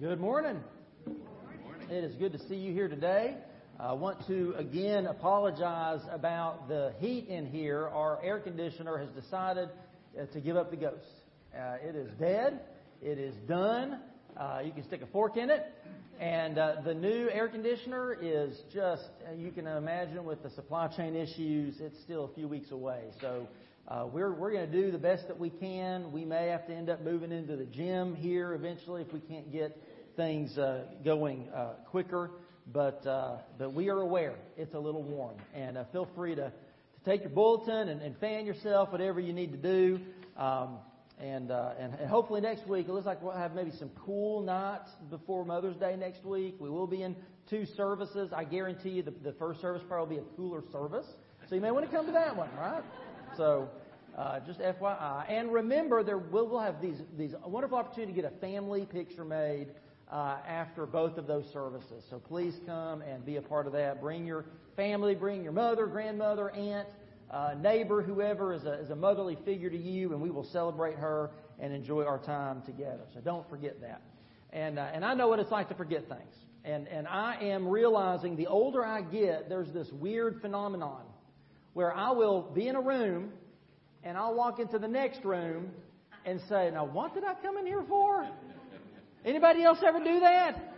Good morning. It is good to see you here today. I want to again apologize about the heat in here. Our air conditioner has decided uh, to give up the ghost. Uh, it is dead. It is done. Uh, you can stick a fork in it. And uh, the new air conditioner is just, uh, you can imagine with the supply chain issues, it's still a few weeks away. So uh, we're we're going to do the best that we can. We may have to end up moving into the gym here eventually if we can't get things uh, going uh, quicker. But uh, but we are aware it's a little warm, and uh, feel free to, to take your bulletin and, and fan yourself, whatever you need to do. Um, and, uh, and and hopefully next week it looks like we'll have maybe some cool nights before Mother's Day next week. We will be in two services. I guarantee you the, the first service probably will be a cooler service, so you may want to come to that one, right? So, uh, just FYI. And remember, there will we'll have these these wonderful opportunity to get a family picture made uh, after both of those services. So please come and be a part of that. Bring your family, bring your mother, grandmother, aunt, uh, neighbor, whoever is a, is a motherly figure to you, and we will celebrate her and enjoy our time together. So don't forget that. And uh, and I know what it's like to forget things. And and I am realizing the older I get, there's this weird phenomenon where I will be in a room and I'll walk into the next room and say, Now, what did I come in here for? Anybody else ever do that?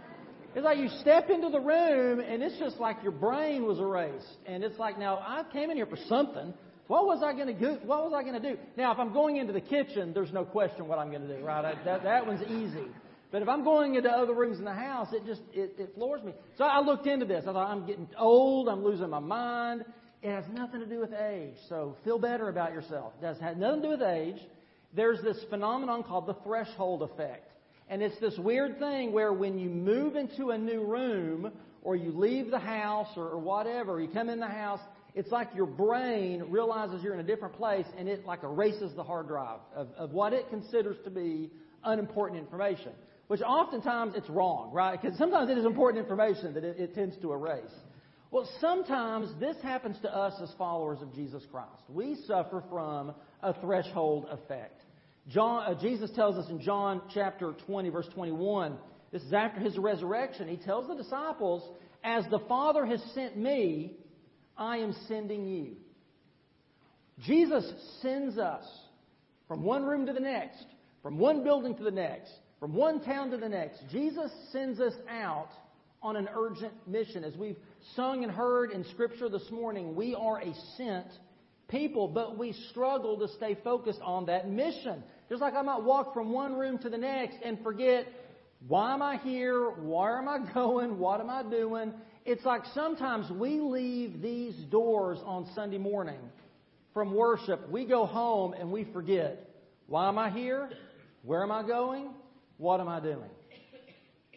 It's like you step into the room and it's just like your brain was erased. And it's like, now I came in here for something. What was I going to do? What was I going to do? Now, if I'm going into the kitchen, there's no question what I'm going to do, right? That, that one's easy. But if I'm going into other rooms in the house, it just it, it floors me. So I looked into this. I thought I'm getting old. I'm losing my mind. It has nothing to do with age. So feel better about yourself. It does have nothing to do with age. There's this phenomenon called the threshold effect. And it's this weird thing where when you move into a new room or you leave the house or, or whatever, you come in the house, it's like your brain realizes you're in a different place and it like erases the hard drive of, of what it considers to be unimportant information. Which oftentimes it's wrong, right? Because sometimes it is important information that it, it tends to erase. Well, sometimes this happens to us as followers of Jesus Christ. We suffer from a threshold effect. John, uh, Jesus tells us in John chapter 20, verse 21, this is after his resurrection. He tells the disciples, As the Father has sent me, I am sending you. Jesus sends us from one room to the next, from one building to the next, from one town to the next. Jesus sends us out on an urgent mission. As we've sung and heard in Scripture this morning, we are a sent people, but we struggle to stay focused on that mission. Just like I might walk from one room to the next and forget, why am I here? Where am I going? What am I doing? It's like sometimes we leave these doors on Sunday morning from worship. We go home and we forget, why am I here? Where am I going? What am I doing?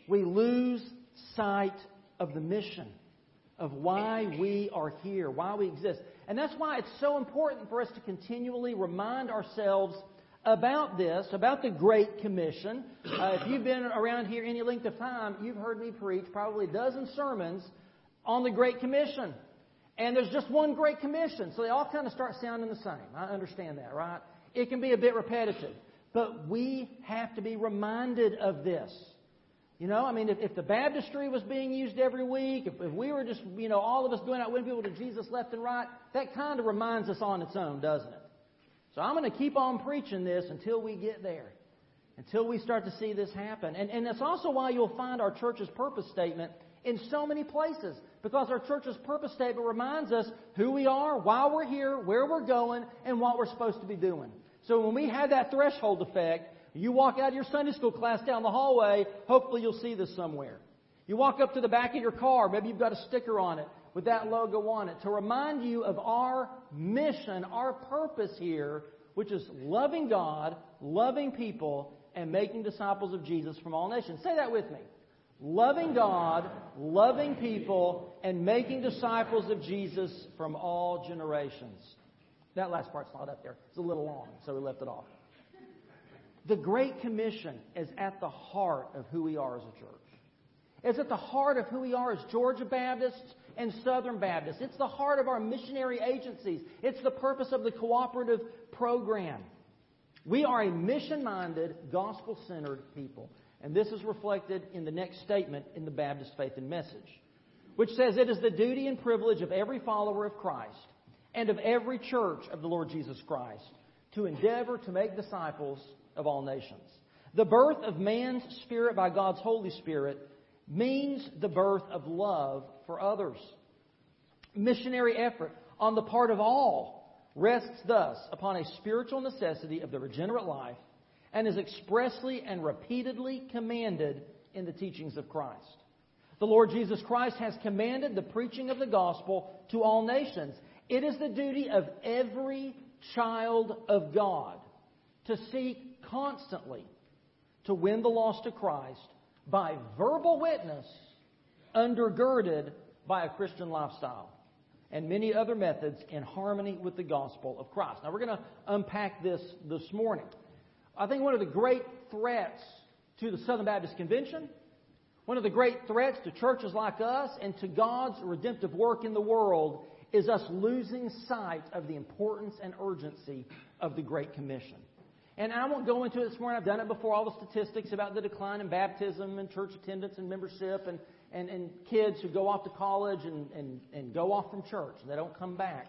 We lose sight of the mission, of why we are here, why we exist. And that's why it's so important for us to continually remind ourselves about this, about the Great Commission. Uh, if you've been around here any length of time, you've heard me preach probably a dozen sermons on the Great Commission. And there's just one Great Commission, so they all kind of start sounding the same. I understand that, right? It can be a bit repetitive. But we have to be reminded of this. You know, I mean, if, if the baptistry was being used every week, if, if we were just, you know, all of us going out winning people to Jesus left and right, that kind of reminds us on its own, doesn't it? So I'm going to keep on preaching this until we get there, until we start to see this happen. And, and that's also why you'll find our church's purpose statement in so many places, because our church's purpose statement reminds us who we are, why we're here, where we're going, and what we're supposed to be doing. So when we have that threshold effect, you walk out of your Sunday school class down the hallway, hopefully you'll see this somewhere. You walk up to the back of your car, maybe you've got a sticker on it with that logo on it to remind you of our mission, our purpose here, which is loving God, loving people, and making disciples of Jesus from all nations. Say that with me. Loving God, loving people, and making disciples of Jesus from all generations. That last part's not up there. It's a little long, so we left it off. The Great Commission is at the heart of who we are as a church. It's at the heart of who we are as Georgia Baptists and Southern Baptists. It's the heart of our missionary agencies. It's the purpose of the cooperative program. We are a mission minded, gospel centered people. And this is reflected in the next statement in the Baptist Faith and Message, which says, It is the duty and privilege of every follower of Christ and of every church of the Lord Jesus Christ to endeavor to make disciples of all nations. The birth of man's spirit by God's Holy Spirit means the birth of love for others. Missionary effort on the part of all rests thus upon a spiritual necessity of the regenerate life and is expressly and repeatedly commanded in the teachings of Christ. The Lord Jesus Christ has commanded the preaching of the gospel to all nations. It is the duty of every child of God to seek constantly to win the lost to Christ by verbal witness undergirded by a Christian lifestyle and many other methods in harmony with the gospel of Christ. Now, we're going to unpack this this morning. I think one of the great threats to the Southern Baptist Convention, one of the great threats to churches like us and to God's redemptive work in the world is us losing sight of the importance and urgency of the Great Commission. And I won't go into it this morning. I've done it before, all the statistics about the decline in baptism and church attendance and membership and, and, and kids who go off to college and, and, and go off from church and they don't come back.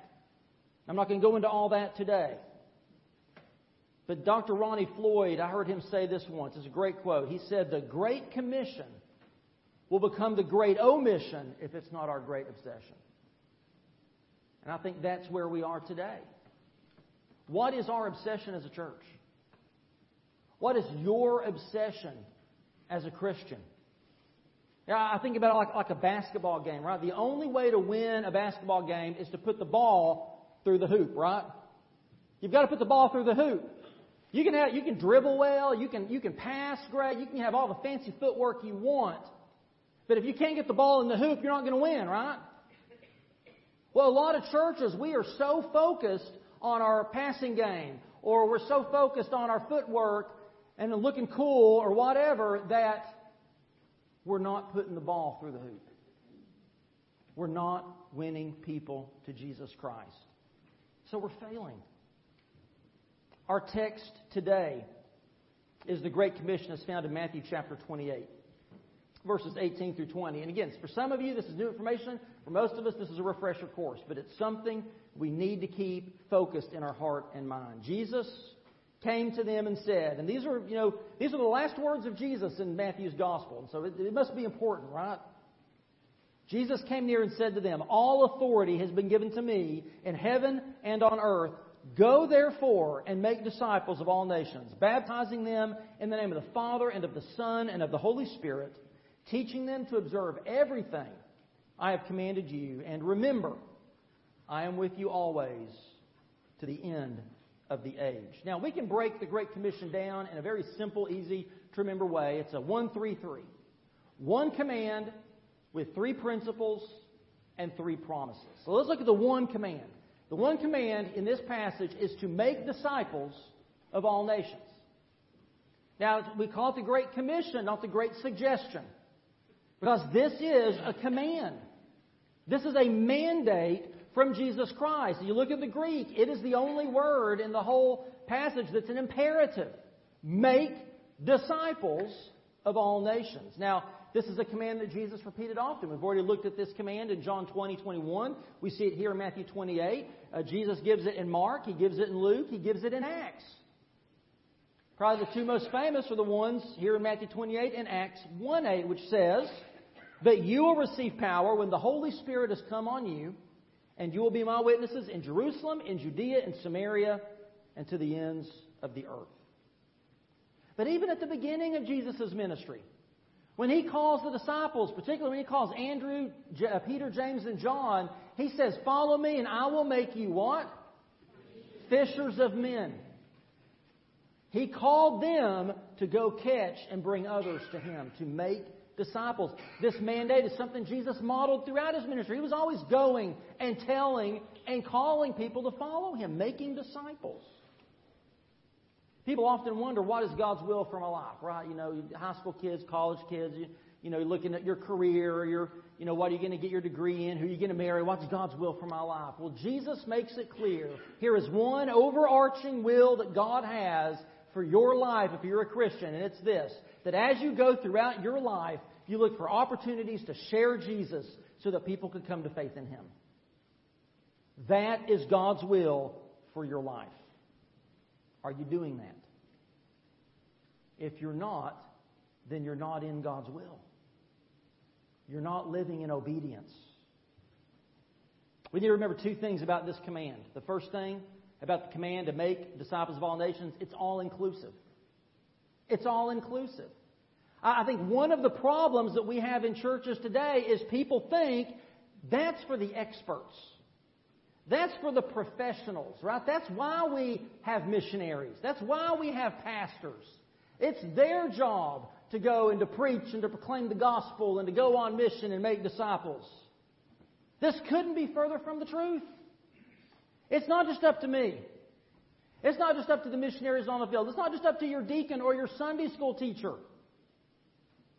I'm not going to go into all that today. But Dr. Ronnie Floyd, I heard him say this once. It's a great quote. He said, The Great Commission will become the great omission if it's not our great obsession. And I think that's where we are today. What is our obsession as a church? What is your obsession as a Christian? Yeah, I think about it like, like a basketball game, right? The only way to win a basketball game is to put the ball through the hoop, right? You've got to put the ball through the hoop. You can have, you can dribble well, you can you can pass great, you can have all the fancy footwork you want. But if you can't get the ball in the hoop, you're not going to win, right? Well, a lot of churches, we are so focused on our passing game, or we're so focused on our footwork and looking cool, or whatever, that we're not putting the ball through the hoop. We're not winning people to Jesus Christ. So we're failing. Our text today is the Great Commission as found in Matthew chapter 28 verses 18 through 20. And again, for some of you, this is new information. For most of us, this is a refresher course, but it's something we need to keep focused in our heart and mind. Jesus came to them and said, and these are, you know, these are the last words of Jesus in Matthew's gospel, and so it, it must be important, right? Jesus came near and said to them, All authority has been given to me in heaven and on earth. Go therefore and make disciples of all nations, baptizing them in the name of the Father and of the Son and of the Holy Spirit teaching them to observe everything I have commanded you. And remember, I am with you always to the end of the age. Now, we can break the Great Commission down in a very simple, easy to remember way. It's a 133. One command with three principles and three promises. So let's look at the one command. The one command in this passage is to make disciples of all nations. Now, we call it the Great Commission, not the Great Suggestion. Because this is a command. This is a mandate from Jesus Christ. You look at the Greek, it is the only word in the whole passage that's an imperative. Make disciples of all nations. Now, this is a command that Jesus repeated often. We've already looked at this command in John 20, 21. We see it here in Matthew 28. Uh, Jesus gives it in Mark. He gives it in Luke. He gives it in Acts. Probably the two most famous are the ones here in Matthew 28 and Acts 1 8, which says, But you will receive power when the Holy Spirit has come on you, and you will be my witnesses in Jerusalem, in Judea, in Samaria, and to the ends of the earth. But even at the beginning of Jesus' ministry, when he calls the disciples, particularly when he calls Andrew, uh, Peter, James, and John, he says, Follow me, and I will make you what? Fishers of men. He called them to go catch and bring others to Him, to make disciples. This mandate is something Jesus modeled throughout His ministry. He was always going and telling and calling people to follow Him, making disciples. People often wonder, what is God's will for my life, right? You know, high school kids, college kids, you, know, you know, looking at your career, or your, you know, what are you going to get your degree in? Who are you going to marry? What's God's will for my life? Well, Jesus makes it clear. Here is one overarching will that God has for your life if you're a Christian, and it's this that as you go throughout your life, you look for opportunities to share Jesus so that people can come to faith in Him. That is God's will for your life. Are you doing that? If you're not, then you're not in God's will. You're not living in obedience. We need to remember two things about this command. The first thing about the command to make disciples of all nations, it's all inclusive. It's all inclusive. I think one of the problems that we have in churches today is people think that's for the experts. That's for the professionals, right? That's why we have missionaries. That's why we have pastors. It's their job to go and to preach and to proclaim the gospel and to go on mission and make disciples. This couldn't be further from the truth. It's not just up to me. It's not just up to the missionaries on the field. It's not just up to your deacon or your Sunday school teacher.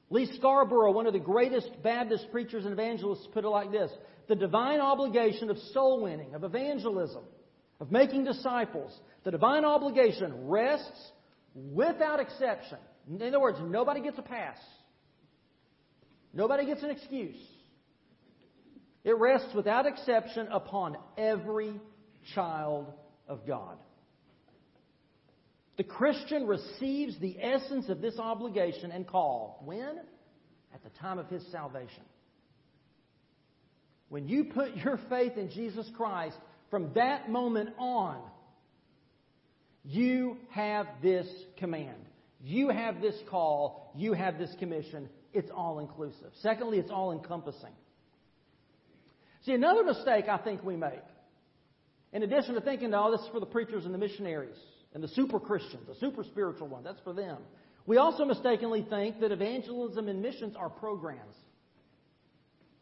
Lee Scarborough, one of the greatest Baptist preachers and evangelists, put it like this The divine obligation of soul winning, of evangelism, of making disciples, the divine obligation rests without exception. In other words, nobody gets a pass, nobody gets an excuse. It rests without exception upon every child of God. The Christian receives the essence of this obligation and call. When? At the time of his salvation. When you put your faith in Jesus Christ, from that moment on, you have this command. You have this call. You have this commission. It's all inclusive. Secondly, it's all encompassing. See, another mistake I think we make, in addition to thinking, oh, this is for the preachers and the missionaries, and the super Christians, the super spiritual ones. That's for them. We also mistakenly think that evangelism and missions are programs.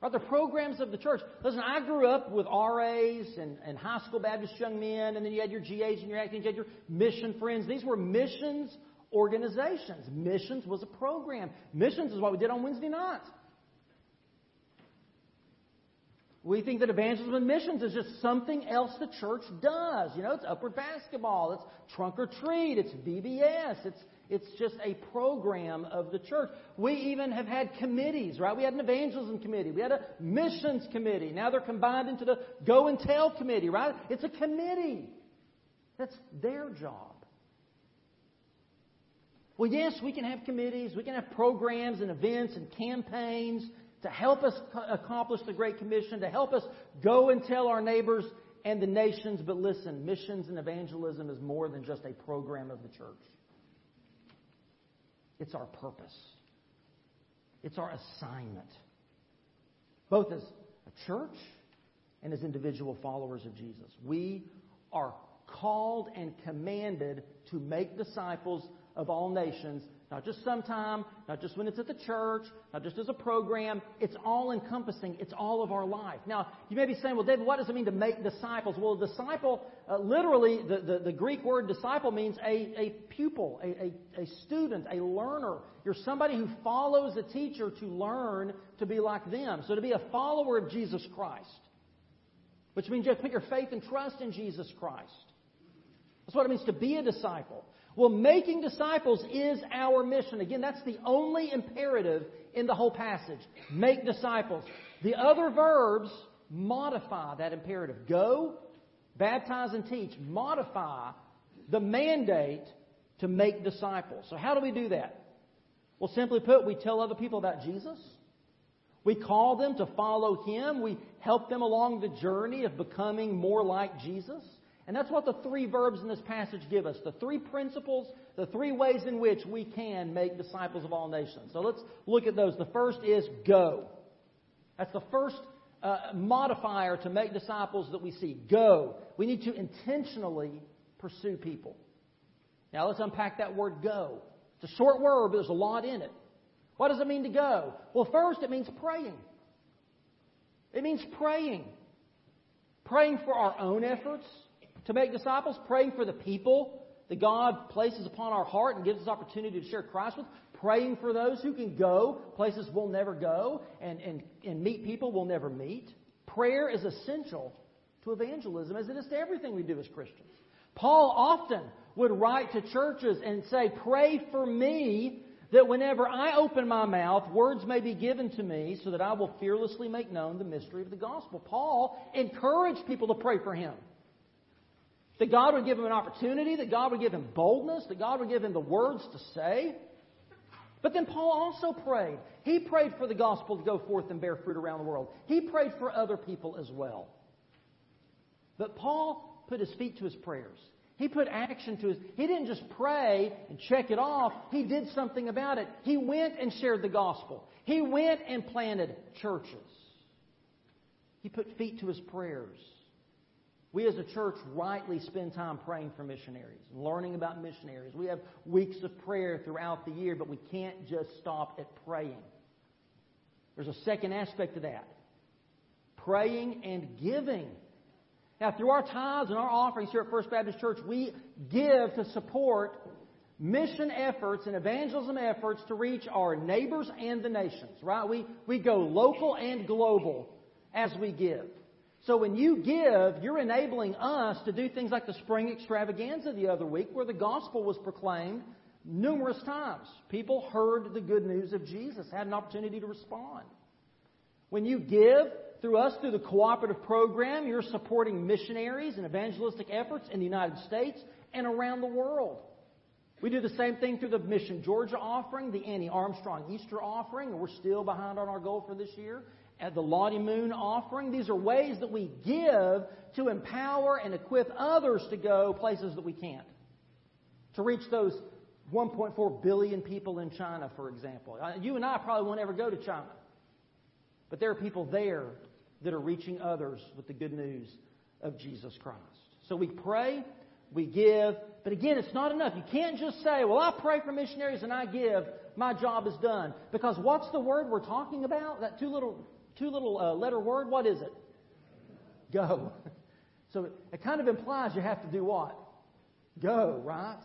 Right? They're programs of the church. Listen, I grew up with RAs and, and high school Baptist young men, and then you had your GAs and your Acteens, you had your mission friends. These were missions organizations. Missions was a program. Missions is what we did on Wednesday night. We think that evangelism and missions is just something else the church does. You know, it's upward basketball, it's trunk or treat, it's VBS, it's, it's just a program of the church. We even have had committees, right? We had an evangelism committee, we had a missions committee. Now they're combined into the go and tell committee, right? It's a committee. That's their job. Well, yes, we can have committees, we can have programs and events and campaigns to help us accomplish the Great Commission, to help us go and tell our neighbors and the nations. But listen, missions and evangelism is more than just a program of the church, it's our purpose, it's our assignment, both as a church and as individual followers of Jesus. We are called and commanded to make disciples of all nations not just sometime, not just when it's at the church, not just as a program. It's all encompassing. It's all of our life. Now, you may be saying, well, David, what does it mean to make disciples? Well, disciple, uh, literally, the, the, the, Greek word disciple means a, a pupil, a, a, a student, a learner. You're somebody who follows a teacher to learn to be like them. So to be a follower of Jesus Christ, which means you have to put your faith and trust in Jesus Christ. That's what it means to be a disciple. Well, making disciples is our mission. Again, that's the only imperative in the whole passage. Make disciples. The other verbs modify that imperative. Go, baptize, and teach. Modify the mandate to make disciples. So, how do we do that? Well, simply put, we tell other people about Jesus. We call them to follow Him. We help them along the journey of becoming more like Jesus. And that's what the three verbs in this passage give us the three principles, the three ways in which we can make disciples of all nations. So let's look at those. The first is go. That's the first uh, modifier to make disciples that we see. Go. We need to intentionally pursue people. Now let's unpack that word go. It's a short word, but there's a lot in it. What does it mean to go? Well, first, it means praying. It means praying. Praying for our own efforts to make disciples, praying for the people that God places upon our heart and gives us opportunity to share Christ with, praying for those who can go places we'll never go and, and, and meet people we'll never meet. Prayer is essential to evangelism as it is to everything we do as Christians. Paul often would write to churches and say, Pray for me that whenever I open my mouth, words may be given to me so that I will fearlessly make known the mystery of the gospel. Paul encouraged people to pray for him. That God would give him an opportunity, that God would give him boldness, that God would give him the words to say. But then Paul also prayed. He prayed for the gospel to go forth and bear fruit around the world. He prayed for other people as well. But Paul put his feet to his prayers. He put action to his. He didn't just pray and check it off. He did something about it. He went and shared the gospel. He went and planted churches. He put feet to his prayers. We as a church rightly spend time praying for missionaries and learning about missionaries. We have weeks of prayer throughout the year, but we can't just stop at praying. There's a second aspect to that praying and giving. Now, through our tithes and our offerings here at First Baptist Church, we give to support mission efforts and evangelism efforts to reach our neighbors and the nations, right? We, we go local and global as we give. So when you give, you're enabling us to do things like the spring extravaganza the other week where the gospel was proclaimed numerous times. People heard the good news of Jesus, had an opportunity to respond. When you give, through us, through the cooperative program, you're supporting missionaries and evangelistic efforts in the United States and around the world. We do the same thing through the Mission Georgia offering, the Annie Armstrong Easter offering, and we're still behind on our goal for this year. At the Lottie Moon offering, these are ways that we give to empower and equip others to go places that we can't. To reach those 1.4 billion people in China, for example. Uh, you and I probably won't ever go to China. But there are people there that are reaching others with the good news of Jesus Christ. So we pray, we give, but again, it's not enough. You can't just say, well, I pray for missionaries and I give, my job is done. Because what's the word we're talking about? That two little, two little uh, letter word, what is it? Go. So it kind of implies you have to do what? Go, right?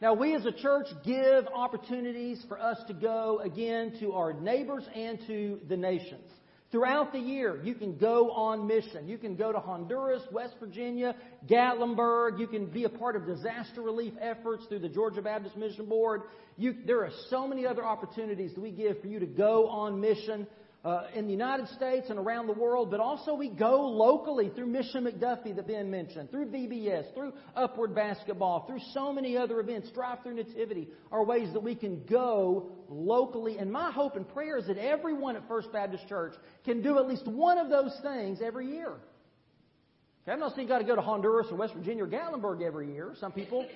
Now, we as a church give opportunities for us to go again to our neighbors and to the nations. Throughout the year, you can go on mission. You can go to Honduras, West Virginia, Gatlinburg. You can be a part of disaster relief efforts through the Georgia Baptist Mission Board. You, there are so many other opportunities that we give for you to go on mission uh, in the United States and around the world, but also we go locally through Mission McDuffie that Ben mentioned, through VBS, through Upward Basketball, through so many other events, Drive Through Nativity, are ways that we can go locally. And my hope and prayer is that everyone at First Baptist Church can do at least one of those things every year. Okay, I'm not saying you've got to go to Honduras or West Virginia or Gatlinburg every year. Some people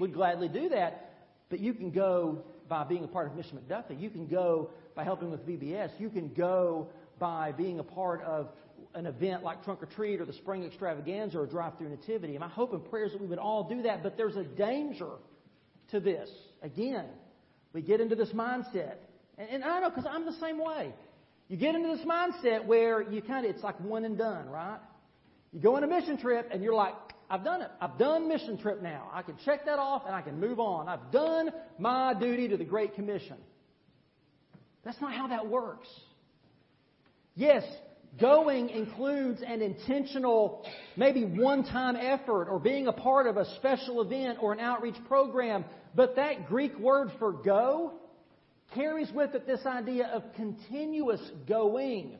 would gladly do that. But you can go by being a part of Mission McDuffie. You can go by helping with VBS. You can go by being a part of an event like Trunk or Treat or the Spring Extravaganza or Drive Through Nativity. And my hope and prayer is that we would all do that. But there's a danger to this. Again, we get into this mindset. And, and I know because I'm the same way. You get into this mindset where you kind of, it's like one and done, right? You go on a mission trip and you're like, I've done it. I've done mission trip now. I can check that off and I can move on. I've done my duty to the Great Commission. That's not how that works. Yes, going includes an intentional, maybe one time effort or being a part of a special event or an outreach program, but that Greek word for go carries with it this idea of continuous going.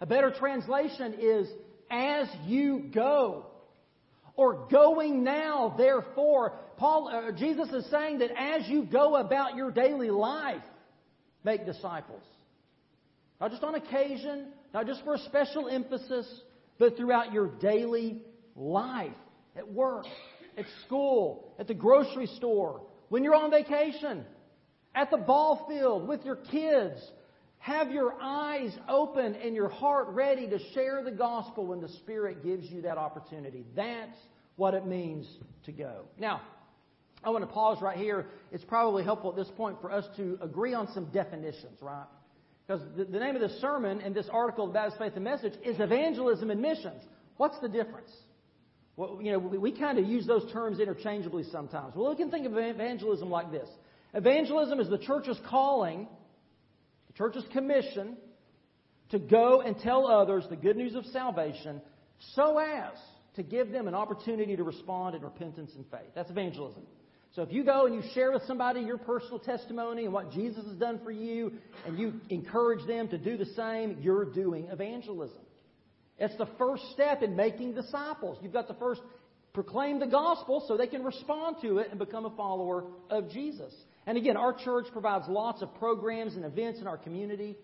A better translation is as you go. Or going now, therefore. Paul, uh, Jesus is saying that as you go about your daily life, make disciples. Not just on occasion, not just for a special emphasis, but throughout your daily life. At work, at school, at the grocery store, when you're on vacation, at the ball field, with your kids. Have your eyes open and your heart ready to share the gospel when the Spirit gives you that opportunity. That's what it means to go. Now, I want to pause right here. It's probably helpful at this point for us to agree on some definitions, right? Because the, the name of this sermon and this article about Baptist Faith and Message is evangelism and missions. What's the difference? Well, you know, we, we kind of use those terms interchangeably sometimes. Well, we can think of evangelism like this. Evangelism is the church's calling, church's commission to go and tell others the good news of salvation so as to give them an opportunity to respond in repentance and faith. That's evangelism. So if you go and you share with somebody your personal testimony and what Jesus has done for you, and you encourage them to do the same, you're doing evangelism. It's the first step in making disciples. You've got to first proclaim the gospel so they can respond to it and become a follower of Jesus. And again, our church provides lots of programs and events in our community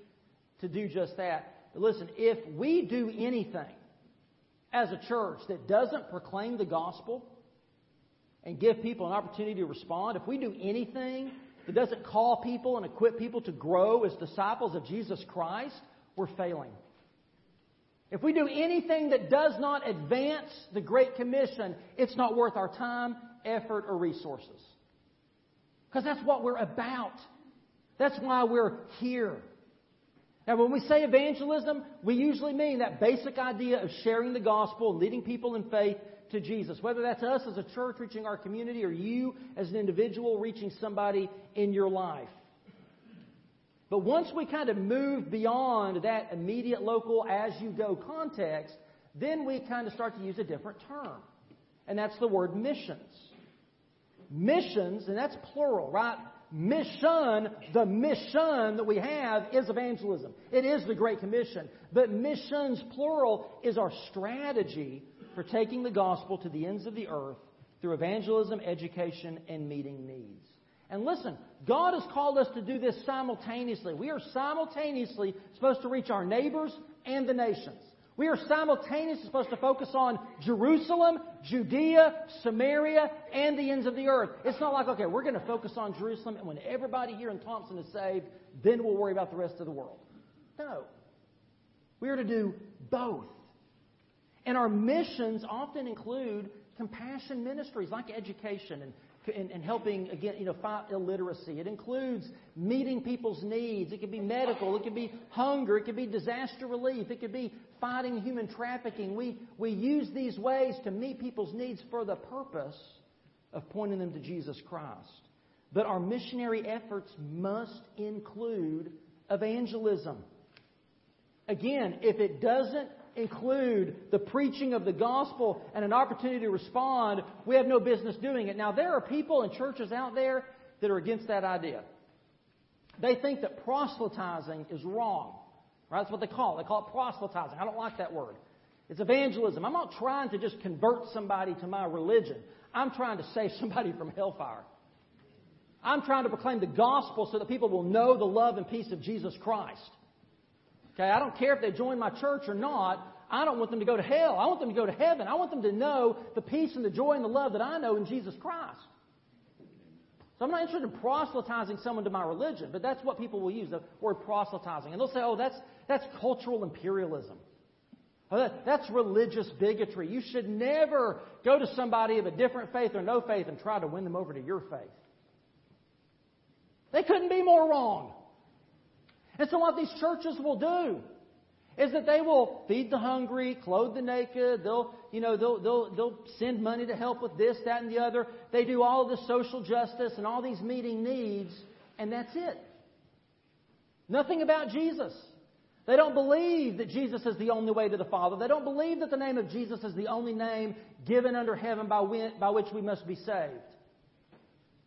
to do just that. But listen, if we do anything as a church that doesn't proclaim the gospel and give people an opportunity to respond, if we do anything that doesn't call people and equip people to grow as disciples of Jesus Christ, we're failing. If we do anything that does not advance the Great Commission, it's not worth our time, effort, or resources. Because that's what we're about. That's why we're here. Now, when we say evangelism, we usually mean that basic idea of sharing the gospel, leading people in faith to Jesus. Whether that's us as a church reaching our community or you as an individual reaching somebody in your life. But once we kind of move beyond that immediate local as you go context, then we kind of start to use a different term. And that's the word missions. Missions, and that's plural, right? Mission, the mission that we have is evangelism. It is the Great Commission. But missions, plural, is our strategy for taking the gospel to the ends of the earth through evangelism, education, and meeting needs. And listen, God has called us to do this simultaneously. We are simultaneously supposed to reach our neighbors and the nations. We are simultaneously supposed to focus on Jerusalem, Judea, Samaria, and the ends of the earth. It's not like, okay, we're going to focus on Jerusalem, and when everybody here in Thomson is saved, then we'll worry about the rest of the world. No. We are to do both. And our missions often include compassion ministries like education and and, and helping again, you know, fight illiteracy. It includes meeting people's needs. It could be medical. It could be hunger. It could be disaster relief. It could be fighting human trafficking. We we use these ways to meet people's needs for the purpose of pointing them to Jesus Christ. But our missionary efforts must include evangelism. Again, if it doesn't include the preaching of the gospel and an opportunity to respond, we have no business doing it. Now, there are people and churches out there that are against that idea. They think that proselytizing is wrong. Right? That's what they call it. They call it proselytizing. I don't like that word. It's evangelism. I'm not trying to just convert somebody to my religion. I'm trying to save somebody from hellfire. I'm trying to proclaim the gospel so that people will know the love and peace of Jesus Christ. Okay, I don't care if they join my church or not. I don't want them to go to hell. I want them to go to heaven. I want them to know the peace and the joy and the love that I know in Jesus Christ. So I'm not interested in proselytizing someone to my religion, but that's what people will use, the word proselytizing. And they'll say, oh, that's, that's cultural imperialism. Oh, that, that's religious bigotry. You should never go to somebody of a different faith or no faith and try to win them over to your faith. They couldn't be more wrong. And so what these churches will do is that they will feed the hungry, clothe the naked, they'll, you know, they'll, they'll, they'll send money to help with this, that, and the other. They do all this social justice and all these meeting needs, and that's it. Nothing about Jesus. They don't believe that Jesus is the only way to the Father. They don't believe that the name of Jesus is the only name given under heaven by, by which we must be saved.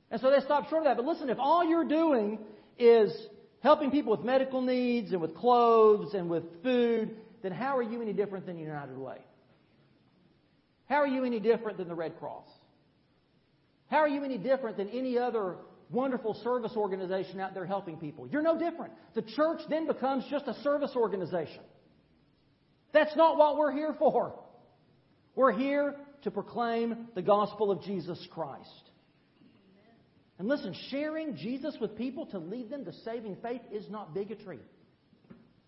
And so they stop short of that. But listen, if all you're doing is helping people with medical needs and with clothes and with food, then how are you any different than United Way? How are you any different than the Red Cross? How are you any different than any other wonderful service organization out there helping people? You're no different. The church then becomes just a service organization. That's not what we're here for. We're here to proclaim the gospel of Jesus Christ. And listen, sharing Jesus with people to lead them to saving faith is not bigotry.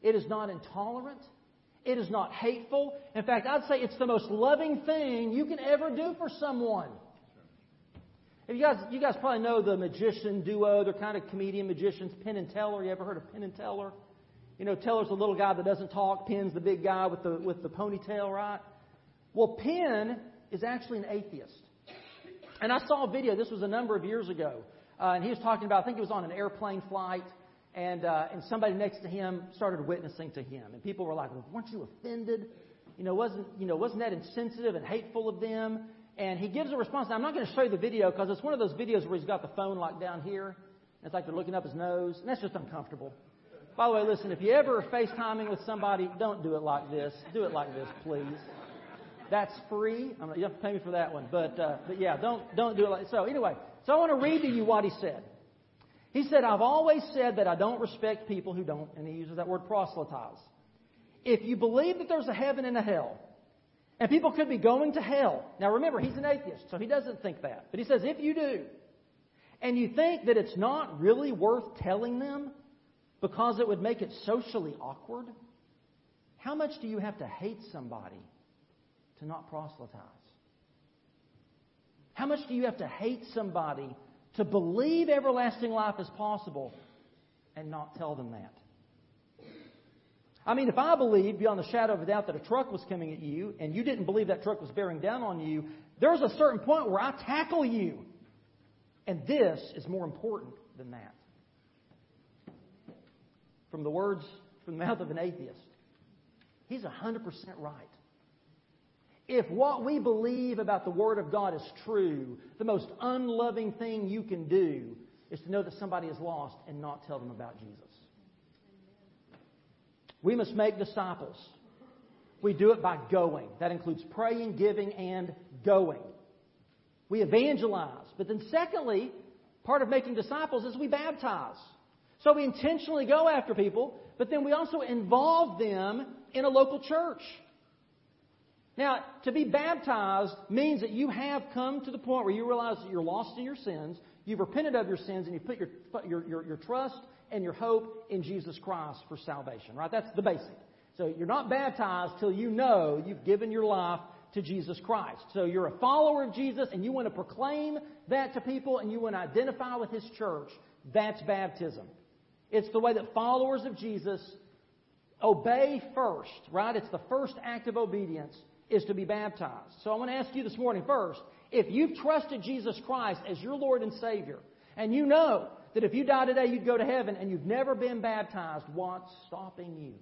It is not intolerant. It is not hateful. In fact, I'd say it's the most loving thing you can ever do for someone. If you guys, you guys probably know the magician duo. They're kind of comedian magicians, Penn and Teller. You ever heard of Penn and Teller? You know, Teller's the little guy that doesn't talk. Penn's the big guy with the with the ponytail, right? Well, Penn is actually an atheist. And I saw a video, this was a number of years ago, uh, and he was talking about, I think he was on an airplane flight, and, uh, and somebody next to him started witnessing to him. And people were like, well, weren't you offended? you know, wasn't, you know, wasn't that insensitive and hateful of them? And he gives a response. Now, I'm not going to show you the video because it's one of those videos where he's got the phone locked down here. It's like they're looking up his nose, and that's just uncomfortable. By the way, listen, if you ever are FaceTiming with somebody, don't do it like this. Do it like this, please. That's free. I'm, you have to pay me for that one. But, uh, but yeah, don't, don't do it like So anyway, so I want to read to you what he said. He said, I've always said that I don't respect people who don't, and he uses that word proselytize. If you believe that there's a heaven and a hell, and people could be going to hell. Now remember, he's an atheist, so he doesn't think that. But he says, if you do, and you think that it's not really worth telling them because it would make it socially awkward, how much do you have to hate somebody to not proselytize? How much do you have to hate somebody to believe everlasting life is possible and not tell them that? I mean, if I believed beyond the shadow of a doubt that a truck was coming at you and you didn't believe that truck was bearing down on you, there's a certain point where I tackle you. And this is more important than that. From the words from the mouth of an atheist, he's 100% right. If what we believe about the Word of God is true, the most unloving thing you can do is to know that somebody is lost and not tell them about Jesus. We must make disciples. We do it by going. That includes praying, giving, and going. We evangelize. But then, secondly, part of making disciples is we baptize. So we intentionally go after people, but then we also involve them in a local church. Now, to be baptized means that you have come to the point where you realize that you're lost in your sins, you've repented of your sins, and you put your, your, your, your trust and your hope in Jesus Christ for salvation, right? That's the basic. So you're not baptized till you know you've given your life to Jesus Christ. So you're a follower of Jesus and you want to proclaim that to people and you want to identify with His church. That's baptism. It's the way that followers of Jesus obey first, right? It's the first act of obedience is to be baptized. So I want to ask you this morning first, if you've trusted Jesus Christ as your Lord and Savior, and you know that if you die today you'd go to heaven and you've never been baptized, what's stopping you?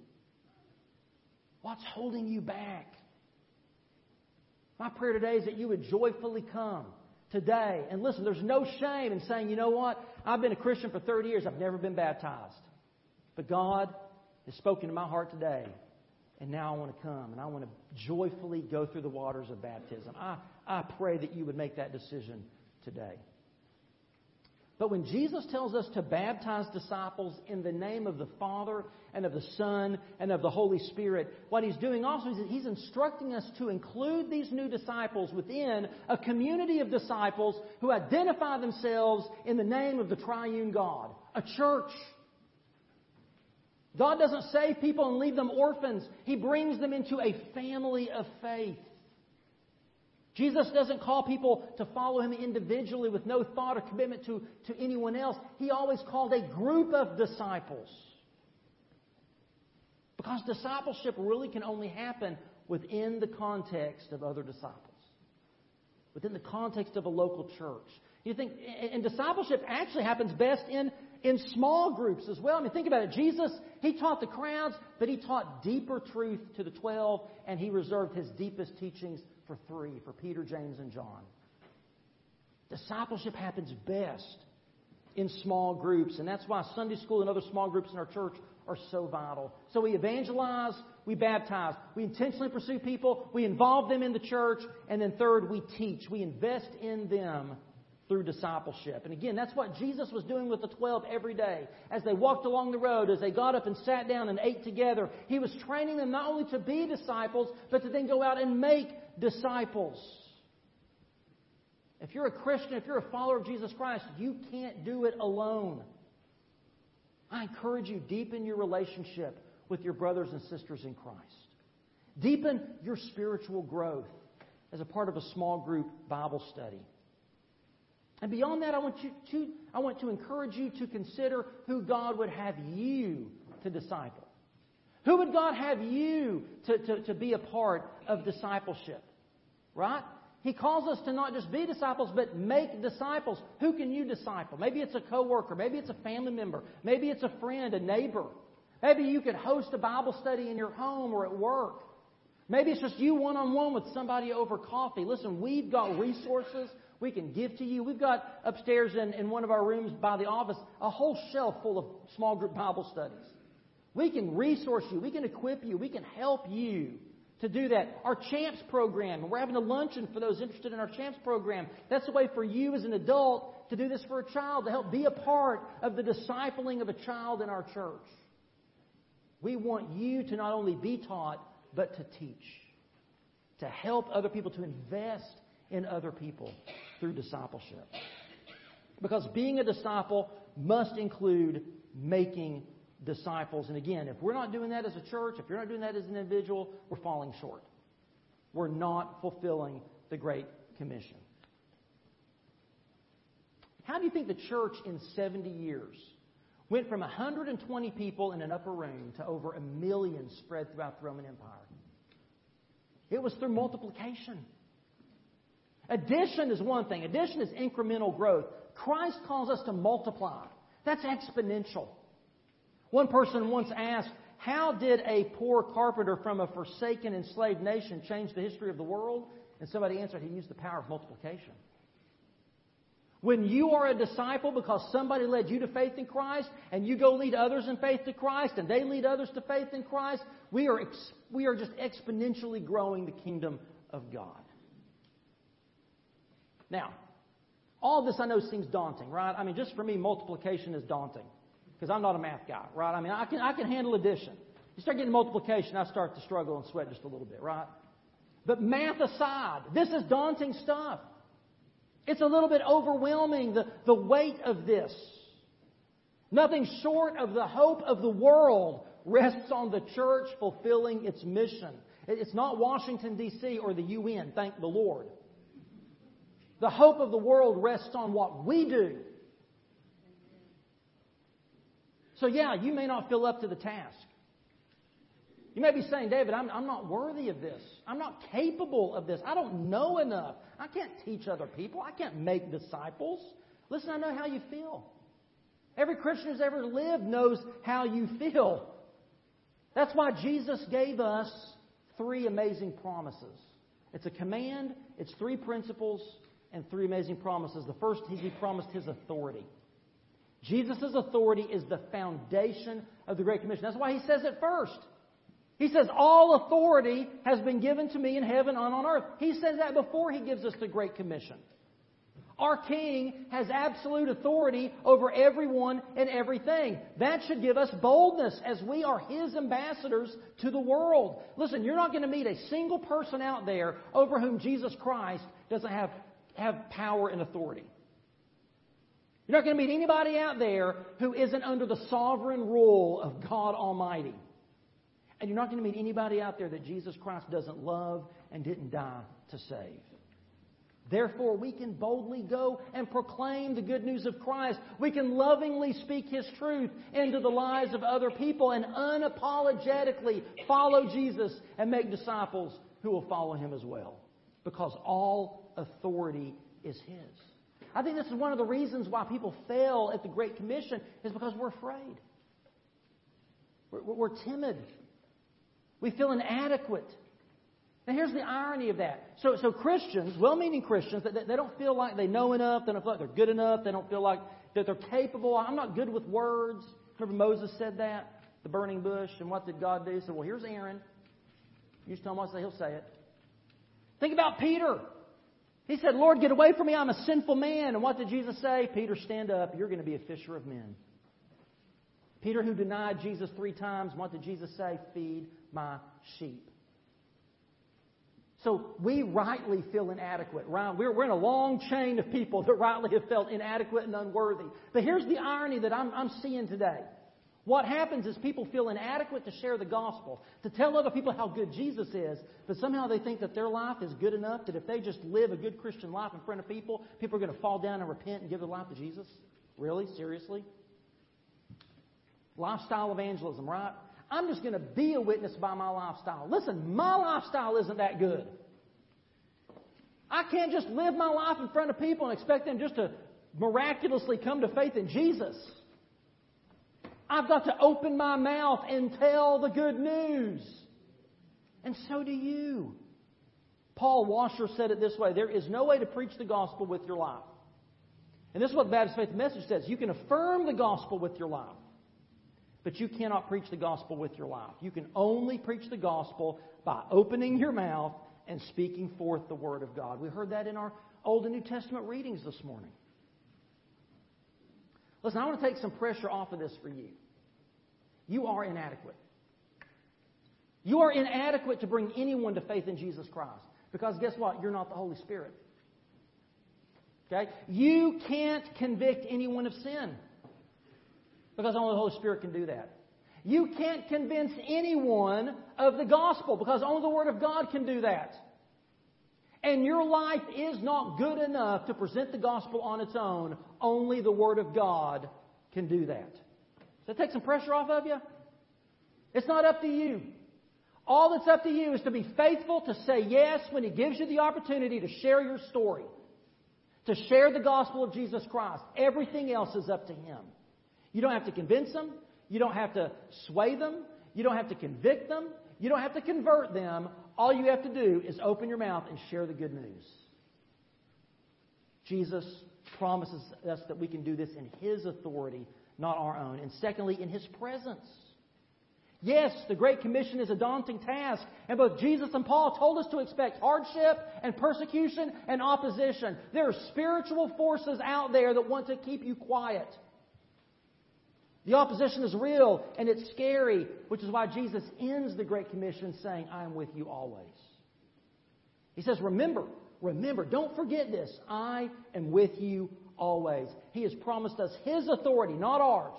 What's holding you back? My prayer today is that you would joyfully come today. And listen, there's no shame in saying, you know what? I've been a Christian for 30 years. I've never been baptized. But God has spoken to my heart today and now I want to come and I want to joyfully go through the waters of baptism. I, I pray that you would make that decision today. But when Jesus tells us to baptize disciples in the name of the Father and of the Son and of the Holy Spirit, what he's doing also is he's instructing us to include these new disciples within a community of disciples who identify themselves in the name of the triune God, a church. God doesn't save people and leave them orphans. He brings them into a family of faith. Jesus doesn't call people to follow him individually with no thought or commitment to, to anyone else. He always called a group of disciples. Because discipleship really can only happen within the context of other disciples, within the context of a local church. You think, and discipleship actually happens best in in small groups as well. I mean, think about it. Jesus, he taught the crowds, but he taught deeper truth to the 12, and he reserved his deepest teachings for three, for Peter, James, and John. Discipleship happens best in small groups, and that's why Sunday school and other small groups in our church are so vital. So we evangelize, we baptize, we intentionally pursue people, we involve them in the church, and then third, we teach. We invest in them through discipleship. And again, that's what Jesus was doing with the 12 every day. As they walked along the road, as they got up and sat down and ate together, He was training them not only to be disciples, but to then go out and make disciples. If you're a Christian, if you're a follower of Jesus Christ, you can't do it alone. I encourage you, deepen your relationship with your brothers and sisters in Christ. Deepen your spiritual growth as a part of a small group Bible study. And beyond that, I want, you to, I want to encourage you to consider who God would have you to disciple. Who would God have you to, to, to be a part of discipleship? Right? He calls us to not just be disciples, but make disciples. Who can you disciple? Maybe it's a coworker. Maybe it's a family member. Maybe it's a friend, a neighbor. Maybe you could host a Bible study in your home or at work. Maybe it's just you one on one with somebody over coffee. Listen, we've got resources we can give to you. We've got upstairs in, in one of our rooms by the office a whole shelf full of small group Bible studies. We can resource you. We can equip you. We can help you to do that. Our CHAMPS program, we're having a luncheon for those interested in our CHAMPS program. That's a way for you as an adult to do this for a child, to help be a part of the discipling of a child in our church. We want you to not only be taught, but to teach, to help other people, to invest in other people through discipleship. Because being a disciple must include making disciples. And again, if we're not doing that as a church, if you're not doing that as an individual, we're falling short. We're not fulfilling the Great Commission. How do you think the church in 70 years went from 120 people in an upper room to over a million spread throughout the Roman Empire? It was through multiplication. Addition is one thing. Addition is incremental growth. Christ calls us to multiply. That's exponential. One person once asked, How did a poor carpenter from a forsaken, enslaved nation change the history of the world? And somebody answered, He used the power of multiplication. When you are a disciple because somebody led you to faith in Christ, and you go lead others in faith to Christ, and they lead others to faith in Christ, we are, ex- we are just exponentially growing the kingdom of God. Now, all this I know seems daunting, right? I mean, just for me, multiplication is daunting because I'm not a math guy, right? I mean, I can, I can handle addition. You start getting multiplication, I start to struggle and sweat just a little bit, right? But math aside, this is daunting stuff. It's a little bit overwhelming, the, the weight of this. Nothing short of the hope of the world rests on the church fulfilling its mission. It's not Washington, D.C. or the UN, thank the Lord. The hope of the world rests on what we do. So, yeah, you may not feel up to the task. You may be saying, David, I'm, I'm not worthy of this. I'm not capable of this. I don't know enough. I can't teach other people. I can't make disciples. Listen, I know how you feel. Every Christian who's ever lived knows how you feel. That's why Jesus gave us three amazing promises. It's a command, it's three principles, and three amazing promises. The first, he promised his authority. Jesus' authority is the foundation of the Great Commission. That's why he says it first. He says, All authority has been given to me in heaven and on earth. He says that before he gives us the Great Commission. Our King has absolute authority over everyone and everything. That should give us boldness as we are His ambassadors to the world. Listen, you're not going to meet a single person out there over whom Jesus Christ doesn't have have power and authority. You're not going to meet anybody out there who isn't under the sovereign rule of God Almighty. And you're not going to meet anybody out there that Jesus Christ doesn't love and didn't die to save. Therefore, we can boldly go and proclaim the good news of Christ. We can lovingly speak His truth into the lives of other people and unapologetically follow Jesus and make disciples who will follow Him as well. Because all authority is His. I think this is one of the reasons why people fail at the Great Commission is because we're afraid. We're, we're timid. We feel inadequate. Now, here's the irony of that. So, so Christians, well-meaning Christians, they, they don't feel like they know enough. They don't feel like they're good enough. They don't feel like that they're capable. I'm not good with words. Remember Moses said that, the burning bush, and what did God do? He said, "Well, here's Aaron. You just tell him to say. He'll say it." Think about Peter. He said, Lord, get away from me. I'm a sinful man. And what did Jesus say? Peter, stand up. You're going to be a fisher of men. Peter, who denied Jesus three times, what did Jesus say? Feed my sheep. So we rightly feel inadequate. We're, we're in a long chain of people that rightly have felt inadequate and unworthy. But here's the irony that I'm, I'm seeing today. What happens is people feel inadequate to share the gospel, to tell other people how good Jesus is, but somehow they think that their life is good enough that if they just live a good Christian life in front of people, people are going to fall down and repent and give their life to Jesus? Really? Seriously? Lifestyle evangelism, right? I'm just going to be a witness by my lifestyle. Listen, my lifestyle isn't that good. I can't just live my life in front of people and expect them just to miraculously come to faith in Jesus. I've got to open my mouth and tell the good news. And so do you. Paul Washer said it this way there is no way to preach the gospel with your life. And this is what the Baptist Faith Message says. You can affirm the gospel with your life, but you cannot preach the gospel with your life. You can only preach the gospel by opening your mouth and speaking forth the word of God. We heard that in our Old and New Testament readings this morning. Listen, I want to take some pressure off of this for you. You are inadequate. You are inadequate to bring anyone to faith in Jesus Christ. Because guess what? You're not the Holy Spirit. Okay? You can't convict anyone of sin. Because only the Holy Spirit can do that. You can't convince anyone of the gospel because only the Word of God can do that. And your life is not good enough to present the gospel on its own. Only the Word of God can do that. Does that take some pressure off of you? It's not up to you. All that's up to you is to be faithful to say yes when He gives you the opportunity to share your story, to share the gospel of Jesus Christ. Everything else is up to Him. You don't have to convince them. You don't have to sway them. You don't have to convict them. You don't have to convert them. All you have to do is open your mouth and share the good news. Jesus promises us that we can do this in His authority, not our own. And secondly, in His presence. Yes, the Great Commission is a daunting task, and both Jesus and Paul told us to expect hardship and persecution and opposition. There are spiritual forces out there that want to keep you quiet. The opposition is real and it's scary, which is why Jesus ends the Great Commission saying, I am with you always. He says, Remember, remember, don't forget this. I am with you always. He has promised us His authority, not ours.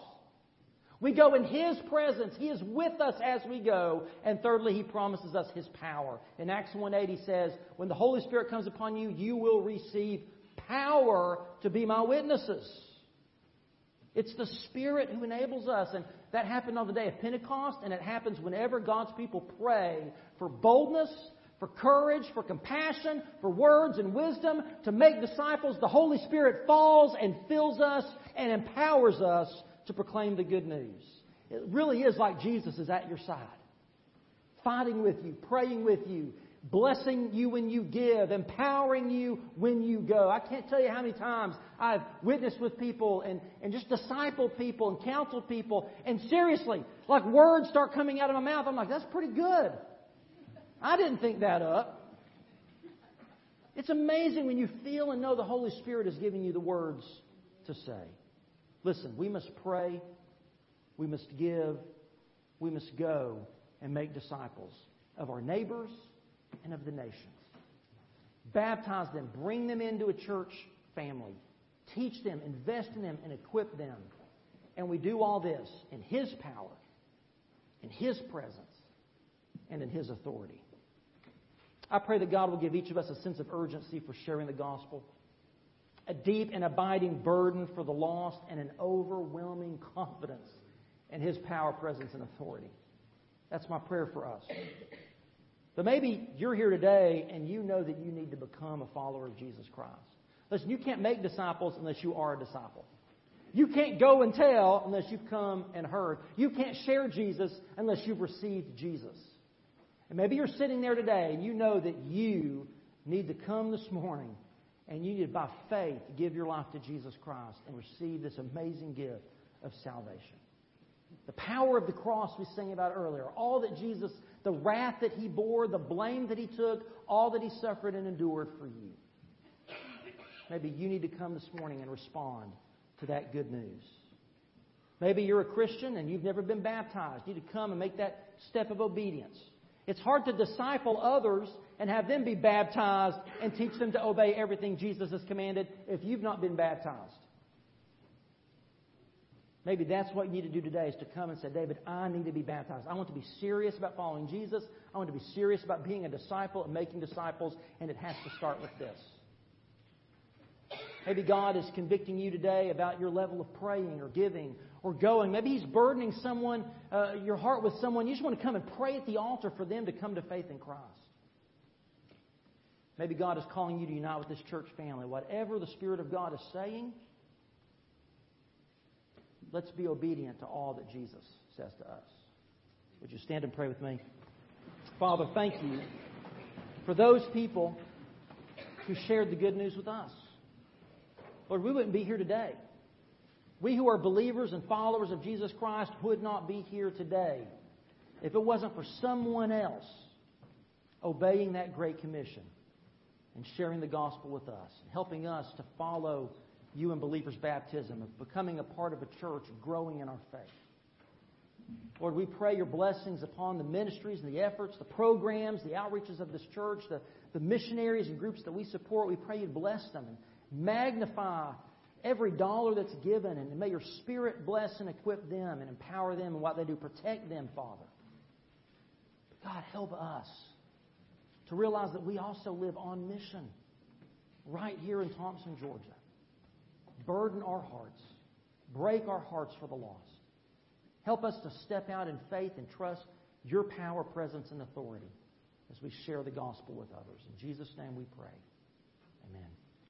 We go in His presence. He is with us as we go. And thirdly, He promises us His power. In Acts 1.8, He says, When the Holy Spirit comes upon you, you will receive power to be my witnesses. It's the Spirit who enables us. And that happened on the day of Pentecost, and it happens whenever God's people pray for boldness, for courage, for compassion, for words and wisdom to make disciples. The Holy Spirit falls and fills us and empowers us to proclaim the good news. It really is like Jesus is at your side, fighting with you, praying with you, blessing you when you give, empowering you when you go. I can't tell you how many times I've witnessed with people and, and just discipled people and counseled people, and seriously, like words start coming out of my mouth. I'm like, that's pretty good. I didn't think that up. It's amazing when you feel and know the Holy Spirit is giving you the words to say. Listen, we must pray, we must give, we must go and make disciples of our neighbors and of the nations. Baptize them, bring them into a church family, teach them, invest in them, and equip them. And we do all this in His power, in His presence, and in His authority. I pray that God will give each of us a sense of urgency for sharing the gospel, a deep and abiding burden for the lost, and an overwhelming confidence in His power, presence, and authority. That's my prayer for us. But maybe you're here today and you know that you need to become a follower of Jesus Christ. Listen, you can't make disciples unless you are a disciple. You can't go and tell unless you've come and heard. You can't share Jesus unless you've received Jesus. And maybe you're sitting there today and you know that you need to come this morning and you need, by faith, give your life to Jesus Christ and receive this amazing gift of salvation. The power of the cross we sang about earlier, all that Jesus the wrath that he bore, the blame that he took, all that he suffered and endured for you. Maybe you need to come this morning and respond to that good news. Maybe you're a Christian and you've never been baptized. You need to come and make that step of obedience. It's hard to disciple others and have them be baptized and teach them to obey everything Jesus has commanded if you've not been baptized. Maybe that's what you need to do today is to come and say, David, I need to be baptized. I want to be serious about following Jesus. I want to be serious about being a disciple and making disciples, and it has to start with this. Maybe God is convicting you today about your level of praying or giving or going. Maybe He's burdening someone, uh, your heart with someone. You just want to come and pray at the altar for them to come to faith in Christ. Maybe God is calling you to unite with this church family. Whatever the Spirit of God is saying, let's be obedient to all that Jesus says to us. Would you stand and pray with me? Father, thank you for those people who shared the good news with us. Lord, we wouldn't be here today. We who are believers and followers of Jesus Christ would not be here today if it wasn't for someone else obeying that great commission and sharing the gospel with us, helping us to follow you and believers' baptism, of becoming a part of a church, growing in our faith. Lord, we pray your blessings upon the ministries and the efforts, the programs, the outreaches of this church, the, the missionaries and groups that we support. We pray you bless them and magnify every dollar that's given, and may your Spirit bless and equip them and empower them in what they do. Protect them, Father. God, help us to realize that we also live on mission right here in Thomson, Georgia. Burden our hearts, break our hearts for the lost. Help us to step out in faith and trust your power, presence, and authority as we share the gospel with others. In Jesus' name we pray.